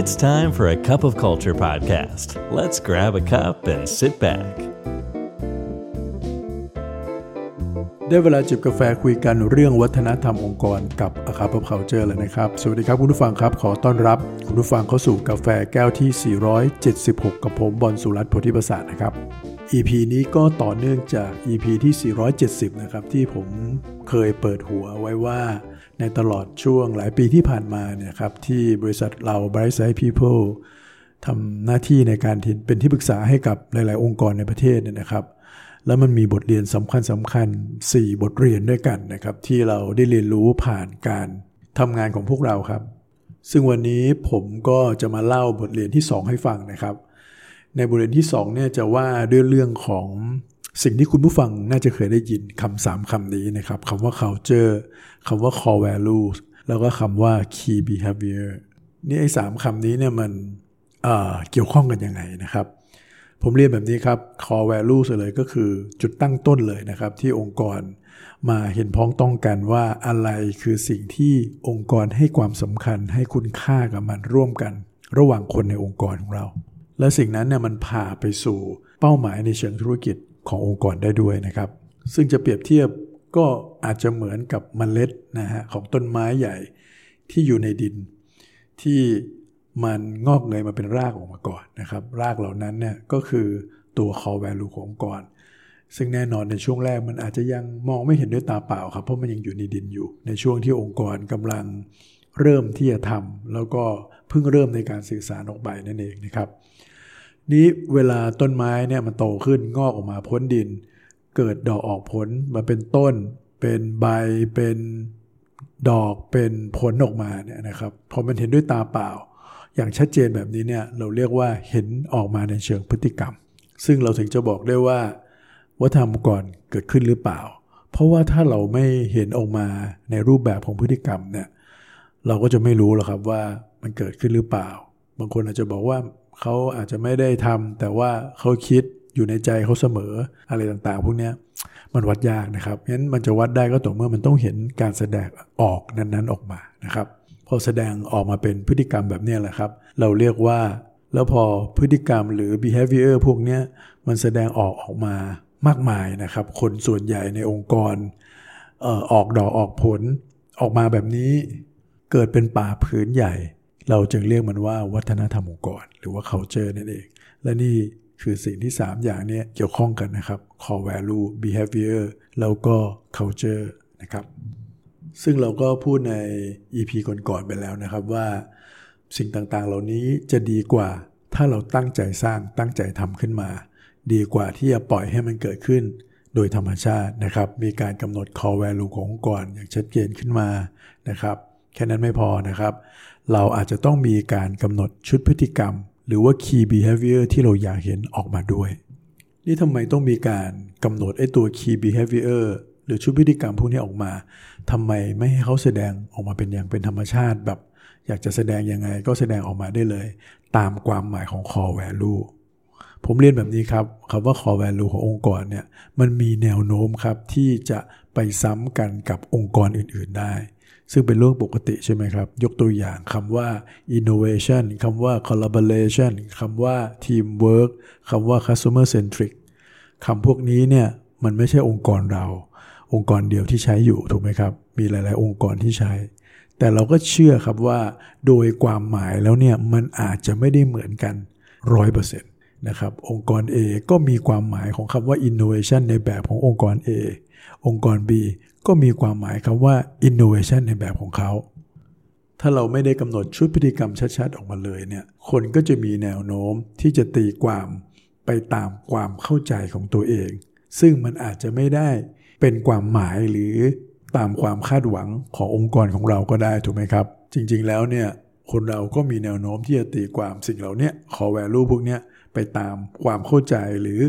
It's time for a cup of culture podcast. Let's grab a cup and sit back. ได้เวลาจิบกาแฟคุยกันเรื่องวัฒนธรรมองค์กรกับอาคา Pop Culture แล้วนะครับ สวัสดีครับคุณผู้ฟังครับ ขอต้อนรับ คุณผู้ฟังเข้าสู่กาแฟแก้วที่ 476 กับผมบอลสุรัตน์โพธิประสาทนะครับ EP นี้ก็ต่อเนื่องจาก EP ที่ 470 นะครับ ที่ผมเคยเปิดหัวไว้ว่า ในตลอดช่วงหลายปีที่ผ่านมาเนี่ยครับ ที่บริษัทเรา Bright Side People ทำหน้าที่ในการเป็นที่ปรึกษาให้กับหลาย ๆ องค์กรในประเทศเนี่ยนะครับ แล้วมันมีบทเรียนสำคัญสำคัญ 4 บทเรียนด้วยกันนะครับ ที่เราได้เรียนรู้ผ่านการทำงานของพวกเราครับ ซึ่งวันนี้ผมก็จะมาเล่าบทเรียนที่ 2 ให้ฟังนะครับ ในบทเรียนที่2เนี่ยจะว่าด้วยเรื่องของสิ่งที่คุณผู้ฟังน่าจะเคยได้ยินคำสามคำนี้นะครับคำว่า culture คำว่า core values แล้วก็คำว่า key behavior นี่ไอ้สามคำนี้เนี่ยมันเเกี่ยวข้องกันยังไงนะครับ ผมเรียนแบบนี้ครับ core values เลยก็คือจุดตั้งต้นเลยนะครับ ที่องค์กรมาเห็นพ้องต้องกันว่าอะไรคือสิ่งที่องค์กรให้ความสำคัญให้คุณค่ากับมันร่วมกัน ระหว่างคนในองค์กรของเรา และสิ่งนั้นเนี่ยมันพาไปสู่เป้าหมายในเชิงธุรกิจขององค์กรได้ด้วยนะครับ ซึ่งจะเปรียบเทียบก็อาจจะเหมือนกับมเมล็ดนะฮะของต้นไม้ใหญ่ที่อยู่ในดิน ที่มันงอกเงยมาเป็นรากออกมาก่อนนะครับ รากเหล่านั้นเนี่ยก็คือตัว core value ขององค์กร ซึ่งแน่นอนในช่วงแรกมันอาจจะยังมองไม่เห็นด้วยตาเปล่าครับเพราะมันยังอยู่ในดินอยู่ ในช่วงที่องค์กรกำลังเริ่มที่จะทำแล้วก็ เพิ่งเริ่มในการสื่อสารออกไปนั่นเองนะครับนี้เวลาต้นไม้เนี่ยมันโตขึ้นงอกออกมาพ้นดิน เกิดดอกออกผลมาเป็นต้น เป็นใบเป็นดอกเป็นผลออกมาเนี่ยนะครับพอมันเห็นด้วยตาเปล่า อย่างชัดเจนแบบนี้เนี่ยเราเรียกว่าเห็นออกมาในเชิงพฤติกรรม ซึ่งเราถึงจะบอกได้ว่าวัฒนธรรมก่อนเกิดขึ้นหรือเปล่า เพราะว่าถ้าเราไม่เห็นออกมาในรูปแบบของพฤติกรรมเนี่ย เราก็จะไม่รู้หรอกครับว่ามันเกิดขึ้นหรือเปล่า บางคนอาจจะบอกว่าเขาอาจจะไม่ได้ทำแต่ว่าเขาคิดอยู่ในใจเขาเสมออะไรต่างๆ พวกนี้มันวัดยากนะครับงั้นมันจะวัดได้ก็ต่อเมื่อมันต้องเห็นการแสดงออกนั้นๆออกมานะครับพอแสดงออกมาเป็นพฤติกรรมแบบนี้แหละครับ เราเรียกว่า แล้วพอพฤติกรรมหรือ behavior พวกนี้มันแสดงออกออกมามากมายนะครับ คนส่วนใหญ่ในองค์กรออกดอกออกผลออกมาแบบนี้ เกิดเป็นป่าผืนใหญ่ เราจึงเรียกมันว่าวัฒนธรรมองค์กรหรือว่า culture นั่นเอง และนี่คือสิ่งที่ 3 อย่างนี้เกี่ยวข้องกันนะครับ core value behavior แล้วก็ culture นะครับ ซึ่งเราก็พูดใน EP ก่อนๆไปแล้วนะครับว่าสิ่งต่างๆ เหล่านี้จะดีกว่าถ้าเราตั้งใจสร้างตั้งใจทำขึ้นมา ดีกว่าที่จะปล่อยให้มันเกิดขึ้น โดยธรรมชาตินะครับ มีการกำหนด core value ขององค์กรอย่างชัดเจนขึ้นมานะครับ แค่นั้นไม่พอนะครับ เราอาจจะต้องมีการกำหนดชุดพฤติกรรม หรือว่า key behavior ที่เราอยากเห็นออกมาด้วย นี่ทำไมต้องมีการกำหนดไอ้ตัว key behavior หรือชุดพฤติกรรมพวกนี้ออกมาทำไมไม่ให้เขาแสดงออกมาเป็นอย่างเป็นธรรมชาติแบบ อยากจะแสดงยังไงก็แสดงออกมาได้เลย ตามความหมายของ core value ผมเรียนแบบนี้ครับคำว่า core value ขององค์กรเนี่ยมันมีแนวโน้มครับที่จะไปซ้ำกันกับองค์กรอื่น ๆได้ ซึ่งเป็นเรื่องปกติใช่ไหมครับ ยกตัวอย่างคำว่า innovation คำว่า collaboration คำว่า teamwork คำว่า customer centric คำพวกนี้เนี่ยมันไม่ใช่องค์กรเรา องค์กรเดียวที่ใช้อยู่ถูกไหมครับ มีหลาย ๆ องค์กรที่ใช้ แต่เราก็เชื่อครับว่าโดยความหมายแล้วเนี่ยมันอาจจะไม่ได้เหมือนกันร้อยเปอร์เซ็นต์นะครับองค์กร A ก็มีความหมายของคำว่า innovation ในแบบขององค์กร A องค์กร B ก็มีความหมายคำว่า innovation ในแบบของเขา ถ้าเราไม่ได้กำหนดชุดพฤติกรรมชัดๆ ออกมาเลยเนี่ย คนก็จะมีแนวโน้มที่จะตีความไปตามความเข้าใจของตัวเอง ซึ่งมันอาจจะไม่ได้เป็นความหมายหรือตามความคาดหวังขององค์กรของเราก็ได้ถูกไหมครับ จริงๆแล้วเนี่ยคนเราก็มีแนวโน้มที่จะตีความสิ่งเหล่านี้ขอแวลูพวกนี้ไปตามความเข้าใจหรือ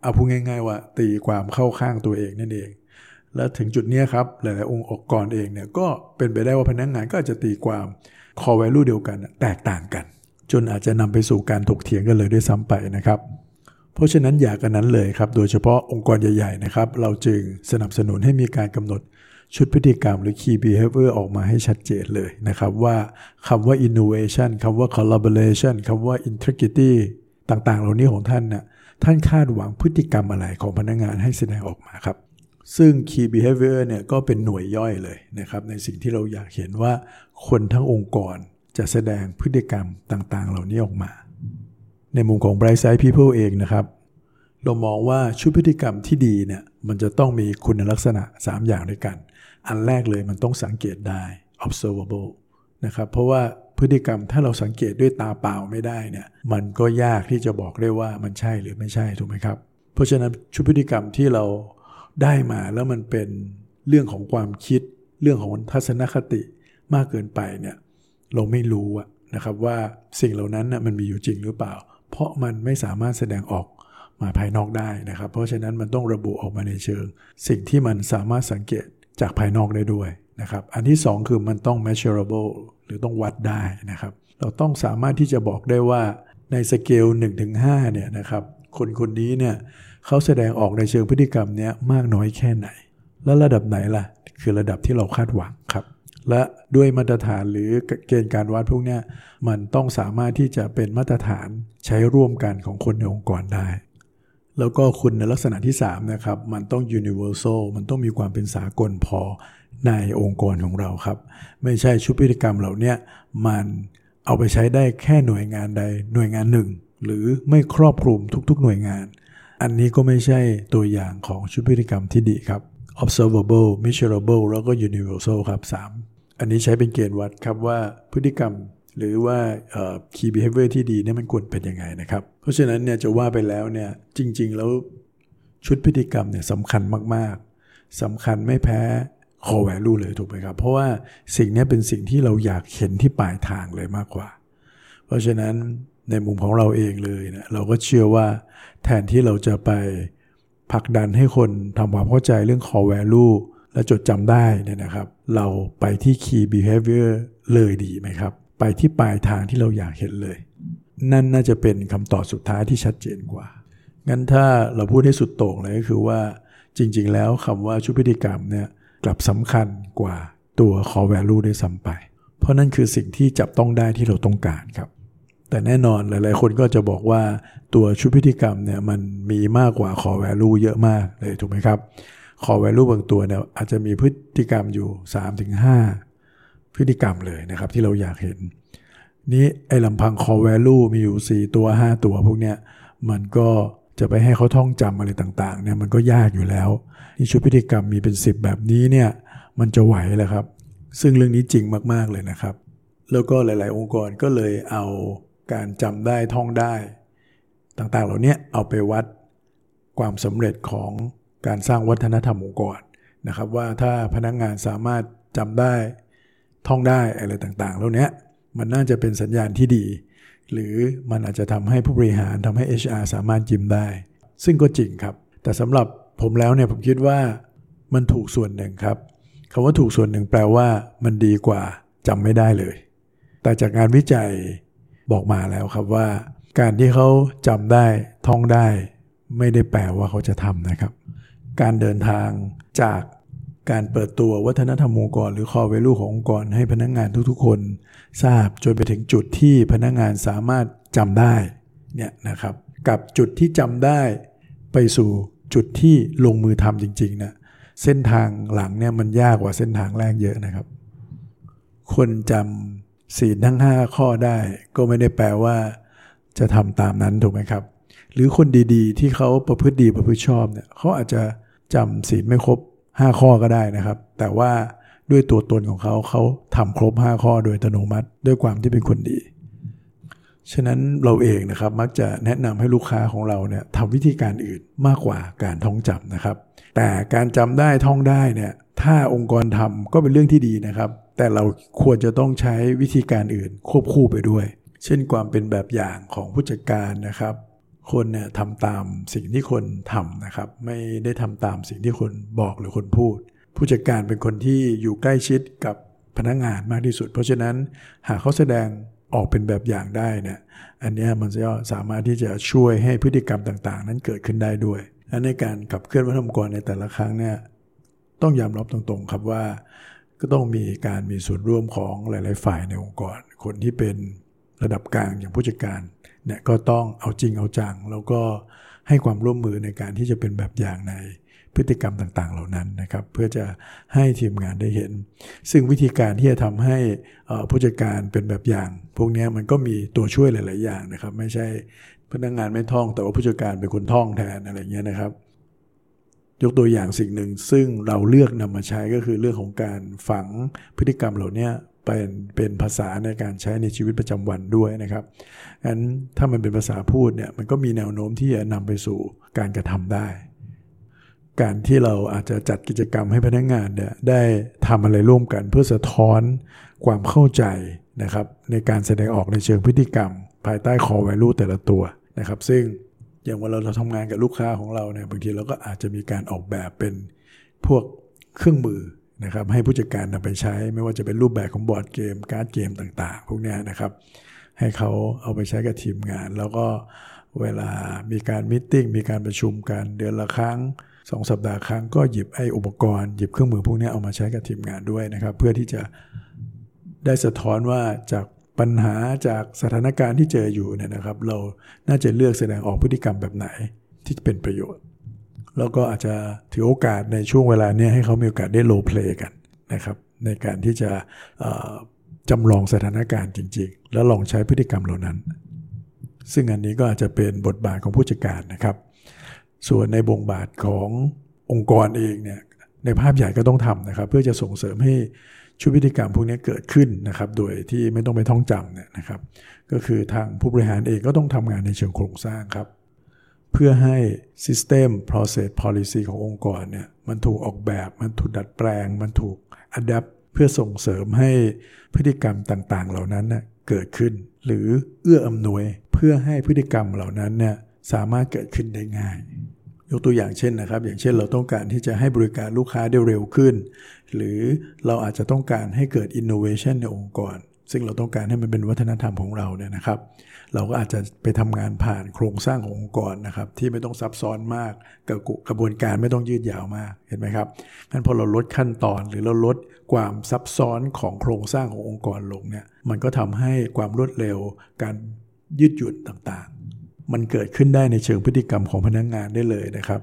เอาพูดง่าย ๆ ว่าตีความเข้าข้างตัวเองนั่นเอง และถึงจุดนี้ครับ หลาย ๆ องค์กรเองเนี่ยก็เป็นไปได้ว่าพนักงงานก็อาจจะตีความ core value เดียวกัน แตกต่างกัน จนอาจจะนำไปสู่การถกเถียงกันเลยด้วยซ้ำไปนะครับ เพราะฉะนั้นอย่ากันนั้นเลยครับ โดยเฉพาะองค์กรใหญ่ ๆ นะครับ เราจึงสนับสนุนให้มีการกำหนดชุดพฤติกรรมหรือ key behavior ออกมาให้ชัดเจนเลยนะครับว่าคำว่า innovation คำว่า collaboration คำว่า integrity ต่าง ๆ เหล่านี้ของท่านนะ่ะท่านคาดหวังพฤติกรรมอะไรของพนักงานให้แสดงออกมาครับ ซึ่ง key behavior เนี่ยก็เป็นหน่วยย่อยเลยนะครับในสิ่งที่เราอยากเห็นว่าคนทั้งองค์กรจะแสดงพฤติกรรมต่างๆ เหล่านี้ออกมา ในมุมของ Bright Side People เองนะครับ เรามองว่าชุดพฤติกรรมที่ดีเนี่ยมันจะต้องมีคุณลักษณะ 3 อย่างด้วยกัน อันแรกเลยมันต้องสังเกตได้ observable นะครับเพราะว่าพฤติกรรมถ้าเราสังเกตด้วยตาเปล่าไม่ได้เนี่ยมันก็ยากที่จะบอกได้ว่ามันใช่หรือไม่ใช่ถูกไหมครับ เพราะฉะนั้นชุดพฤติกรรมที่เรา ได้มาแล้วมันเป็นเรื่องของความคิด เรื่องของทัศนคติมากเกินไปเนี่ยเราไม่รู้นะครับว่าสิ่งเหล่านั้นนะมันมีอยู่จริงหรือเปล่า เพราะมันไม่สามารถแสดงออกมาภายนอกได้นะครับ เพราะฉะนั้นมันต้องระบุออกมาในเชิง สิ่งที่มันสามารถสังเกตจากภายนอกได้ด้วยนะครับอันที่ 2 คือมันต้อง measurable หรือต้องวัดได้นะครับ เราต้องสามารถที่จะบอกได้ว่าในสเกล1-5เนี่ยนะครับคนคนนี้เนี่ย เขาแสดงออกในเชิงพฤติกรรมเนี้ยมากน้อยแค่ไหน แล้วระดับไหนล่ะ คือระดับที่เราคาดหวังครับ และด้วยมาตรฐานหรือเกณฑ์การวัดพวกนี้มันต้องสามารถที่จะเป็นมาตรฐานใช้ร่วมกันของคนในองค์กรได้ แล้วก็คุณในลักษณะที่3นะครับมันต้อง universal มันต้องมีความเป็นสากลพอในองค์กรของเราครับ ไม่ใช่ชุดพฤติกรรมเหล่านี้มันเอาไปใช้ได้แค่หน่วยงานใดหน่วยงานหนึ่ง หรือไม่ครอบคลุมทุกๆ หน่วยงาน อันนี้ก็ไม่ใช่ตัวอย่างของชุดพฤติกรรมที่ดีครับ observable measurable แล้วก็ universal ครับ 3 อันนี้ใช้เป็นเกณฑ์วัดครับว่าพฤติกรรมหรือว่า key behavior ที่ดีเนี่ยมันควรเป็นยังไงนะครับ เพราะฉะนั้นเนี่ยจะว่าไปแล้วเนี่ยจริง ๆ แล้วชุดพฤติกรรมเนี่ยสำคัญมากๆสำคัญไม่แพ้ core value เลยถูกไหมครับ เพราะว่าสิ่งนี้เป็นสิ่งที่เราอยากเห็นที่ปลายทางเลยมากกว่า เพราะฉะนั้น ในมุมของเราเองเลยนะเราก็เชื่อว่าแทนที่เราจะไปผลักดันให้คนทำความเข้าใจเรื่อง core value และจดจำได้เนี่ยนะครับ เราไปที่ key behavior เลยดีไหมครับ ไปที่ปลายทางที่เราอยากเห็นเลย นั่นน่าจะเป็นคำตอบสุดท้ายที่ชัดเจนกว่า งั้นถ้าเราพูดให้สุดโต่งเลยก็คือว่าจริง ๆ แล้วคำว่าชุดพฤติกรรมเนี่ยกลับสำคัญกว่าตัว core value ด้วยซ้ำไป เพราะนั่นคือสิ่งที่จับต้องได้ที่เราต้องการครับ แต่แน่นอนหลาย ๆ คนก็จะบอกว่าตัวชุดพฤติกรรมเนี่ยมันมีมากกว่า core value เยอะมากเลยถูกไหมครับ core value บางตัวเนี่ยอาจจะมีพฤติกรรมอยู่ 3-5 พฤติกรรมเลยนะครับที่เราอยากเห็น นี้ไอ้ลำพัง core value มีอยู่ 4 ตัว 5 ตัวพวกเนี้ยมันก็จะไปให้เขาท่องจำอะไรต่าง ๆ เนี่ยมันก็ยากอยู่แล้วนี่ชุดพฤติกรรมมีเป็น 10 แบบนี้เนี่ยมันจะไหวแล้วครับ ซึ่งเรื่องนี้จริงมาก ๆ เลยนะครับ แล้วก็หลาย ๆ องค์กรก็เลยเอา การจำได้ท่องได้ ต่างๆ เหล่านี้เอาไปวัดความสำเร็จของการสร้างวัฒนธรรมองค์กรนะครับ ว่าถ้าพนักงงานสามารถจำได้ท่องได้อะไรต่างๆเหล่านี้มันน่าจะเป็นสัญญาณที่ดี หรือมันอาจจะทำให้ผู้บริหารทำให้ HR สามารถยิ้มได้ ซึ่งก็จริงครับ แต่สำหรับผมแล้วเนี่ยผมคิดว่ามันถูกส่วนหนึ่งครับคำว่าถูกส่วนหนึ่งแปลว่ามันดีกว่าจำไม่ได้เลย แต่จากงานวิจัย บอกมาแล้วครับว่า การที่เขาจำได้ท่องได้ ไม่ได้แปลว่าเขาจะทำนะครับ การเดินทางจากการเปิดตัววัฒนธรรมองค์กร หรือ core value ขององค์กรให้พนักงงานทุกๆ คน ทราบจนไปถึงจุดที่พนักงงานสามารถจำได้เนี่ยนะครับกับจุดที่จำได้ไปสู่จุดที่ลงมือทำจริงๆนะเส้นทางหลังเนี่ยมันยากกว่าเส้นทางแรกเยอะนะครับ คนจำ สี่ทั้งห้าข้อได้ ก็ไม่ได้แปลว่า จะทำตามนั้นถูกไหมครับ หรือคนดีๆ ที่เขาประพฤติดีประพฤติชอบเนี่ยเขาอาจจะจำศีลไม่ครบห้าข้อก็ได้นะครับ แต่ว่าด้วยตัวตนของเขาเขาทำครบห้าข้อโดยอัตโนมัติ ด้วยความที่เป็นคนดี ฉะนั้นเราเองนะครับมักจะแนะนำให้ลูกค้าของเราเนี่ยทำวิธีการอื่นมากกว่าการท่องจำนะครับ แต่การจำได้ท่องได้เนี่ยถ้าองค์กรทำก็เป็นเรื่องที่ดีนะครับ แต่เราควรจะต้องใช้วิธีการอื่นควบคู่ไปด้วย เช่นความเป็นแบบอย่างของผู้จัดการนะครับ คนเนี่ยทำตามสิ่งที่คนทำนะครับ ไม่ได้ทำตามสิ่งที่คนบอกหรือคนพูด ผู้จัดการเป็นคนที่อยู่ใกล้ชิดกับพนักงานมากที่สุด เพราะฉะนั้นหากเขาแสดงออกเป็นแบบอย่างได้เนี่ยอันนี้มันจะสามารถที่จะช่วยให้พฤติกรรมต่างๆ นั้นเกิดขึ้นได้ด้วยและในการขับเคลื่อนวัฒนธรรมกรในแต่ละครั้งเนี่ยต้องยอมรับตรงๆครับว่า ก็ต้องมีการมีส่วนร่วมของหลาย ๆ ฝ่ายในองค์กร คนที่เป็นระดับกลางอย่างผู้จัดการเนี่ยก็ต้องเอาจริงเอาจัง แล้วก็ให้ความร่วมมือในการที่จะเป็นแบบอย่างในพฤติกรรมต่าง ๆ เหล่านั้นนะครับ เพื่อจะให้ทีมงานได้เห็น ซึ่งวิธีการที่จะทำให้ผู้จัดการเป็นแบบอย่าง พวกนี้มันก็มีตัวช่วยหลาย ๆ อย่างนะครับ ไม่ใช่พนักงงานไม่ท่อง แต่ว่าผู้จัดการเป็นคนท่องแทนอะไรเงี้ยนะครับ ยกตัวอย่างสิ่งหนึ่ง ซึ่งเราเลือกนำมาใช้ก็คือเรื่องของการฝังพฤติกรรมเหล่านี้เป็นเป็นภาษาในการใช้ในชีวิตประจำวันด้วยนะครับงั้นถ้ามันเป็นภาษาพูดเนี่ยมันก็มีแนวโน้มที่จะนำไปสู่การกระทำได้ การที่เราอาจจะจัดกิจกรรมให้พนักงงานเนี่ยได้ทำอะไรร่วมกันเพื่อสะท้อนความเข้าใจนะครับในการแสดงออกในเชิงพฤติกรรม ภายใต้คอ value แต่ละตัวนะครับ ซึ่ง อย่างเวลาเราทำงานกับลูกค้าของเราเนี่ยบางทีเราก็อาจจะมีการออกแบบเป็นพวกเครื่องมือนะครับให้ผู้จัดการนำไปใช้ไม่ว่าจะเป็นรูปแบบของบอร์ดเกม การ์ดเกมต่าง ๆ พวกนี้นะครับ ให้เขาเอาไปใช้กับทีมงาน แล้วก็เวลามีการมิ팅มีการประชุมกันเดือนละครั้งสองสัปดาห์ครั้งก็หยิบไอ้อุปกรณ์หยิบเครื่องมือพวกนี้เอามาใช้กับทีมงานด้วยนะครับ เพื่อที่จะได้สะท้อนว่าจาก ปัญหาจากสถานการณ์ที่เจออยู่เนี่ยนะครับ เราน่าจะเลือกแสดงออกพฤติกรรมแบบไหนที่เป็นประโยชน์ แล้วก็อาจจะถือโอกาสในช่วงเวลาเนี้ยให้เขามีโอกาสได้โลเพลย์กันนะครับ ในการที่จะจำลองสถานการณ์จริง ๆ แล้วลองใช้พฤติกรรมเหล่านั้น ซึ่งอันนี้ก็อาจจะเป็นบทบาทของผู้จัดการนะครับ ส่วนในบงบาทขององค์กรเองเนี่ยในภาพใหญ่ก็ต้องทำนะครับ เพื่อจะส่งเสริมให้ ชุดพฤติกรรมพวกนี้เกิดขึ้นนะครับ โดยที่ไม่ต้องไปท่องจำเนี่ยนะครับ ก็คือทางผู้บริหารเองก็ต้องทำงานในเชิงโครงสร้างครับ เพื่อให้ System Process Policy ขององค์กรเนี่ยมันถูกออกแบบมันถูกดัดแปลง มันถูก adapt เพื่อส่งเสริมให้พฤติกรรมต่างๆ เหล่านั้นเน่เกิดขึ้น หรือเอื้ออำนวยเพื่อให้พฤติกรรมเหล่านั้นเนี่ยสามารถเกิดขึ้นได้ง่าย ยกตัวอย่างเช่นนะครับ อย่างเช่นเราต้องการที่จะให้บริการลูกค้าได้เร็วขึ้น หรือเราอาจจะต้องการให้เกิด innovation ในองค์กร ซึ่งเราต้องการให้มันเป็นวัฒนธรรมของเราเนี่ยนะครับ เราก็อาจจะไปทำงานผ่านโครงสร้างขององค์กรนะครับ ที่ไม่ต้องซับซ้อนมากกับกระบวนการไม่ต้องยืดยาวมากเห็นไหมครับงั้นพอเราลดขั้นตอนหรือเราลดความซับซ้อนของโครงสร้างขององค์กรลงเนี่ยมันก็ทำให้ความรวดเร็วการยืดหยุ่นต่างๆ มันเกิดขึ้นได้ในเชิงพฤติกรรมของพนักงงานได้เลยนะครับ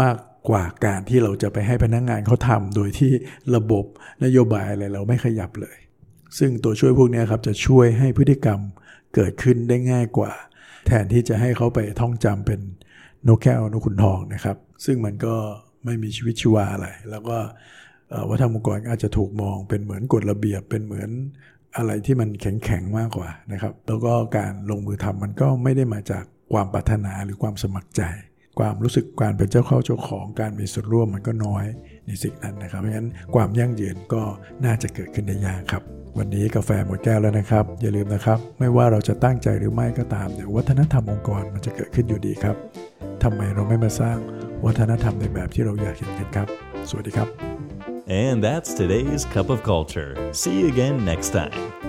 มากกว่าการที่เราจะไปให้พนักงงานเขาทำโดยที่ระบบนโยบายอะไรเราไม่ขยับเลย ซึ่งตัวช่วยพวกนี้ครับจะช่วยให้พฤติกรรมเกิดขึ้นได้ง่ายกว่า แทนที่จะให้เขาไปท่องจำเป็นนกแก้วนกขุนทองนะครับ ซึ่งมันก็ไม่มีชีวิตชีวาอะไร แล้วก็วัฒนธรรมองค์กรอาจจะถูกมองเป็นเหมือนกฎระเบียบเป็นเหมือนอะไรที่มันแข็งๆมากกว่านะครับ แล้วก็การลงมือทำมันก็ไม่ได้มาจาก ความปรารถนาหรือความสมัครใจ ความรู้สึกการเป็นเจ้าเข้าเจ้าของการมีส่วนร่วมมันก็น้อยในสิ่งนั้นนะครับเพราะฉะนั้นความยั่งยืนก็น่าจะเกิดขึ้นได้ยากครับ วันนี้กาแฟหมดแก้วแล้วนะครับ อย่าลืมนะครับ ไม่ว่าเราจะตั้งใจหรือไม่ก็ตามเนี่ยวัฒนธรรมองค์กรมันจะเกิดขึ้นอยู่ดีครับทำไมเราไม่มาสร้างวัฒนธรรมในแบบที่เราอยากเห็นกันครับ สวัสดีครับ And that's today's cup of culture. See you again next time.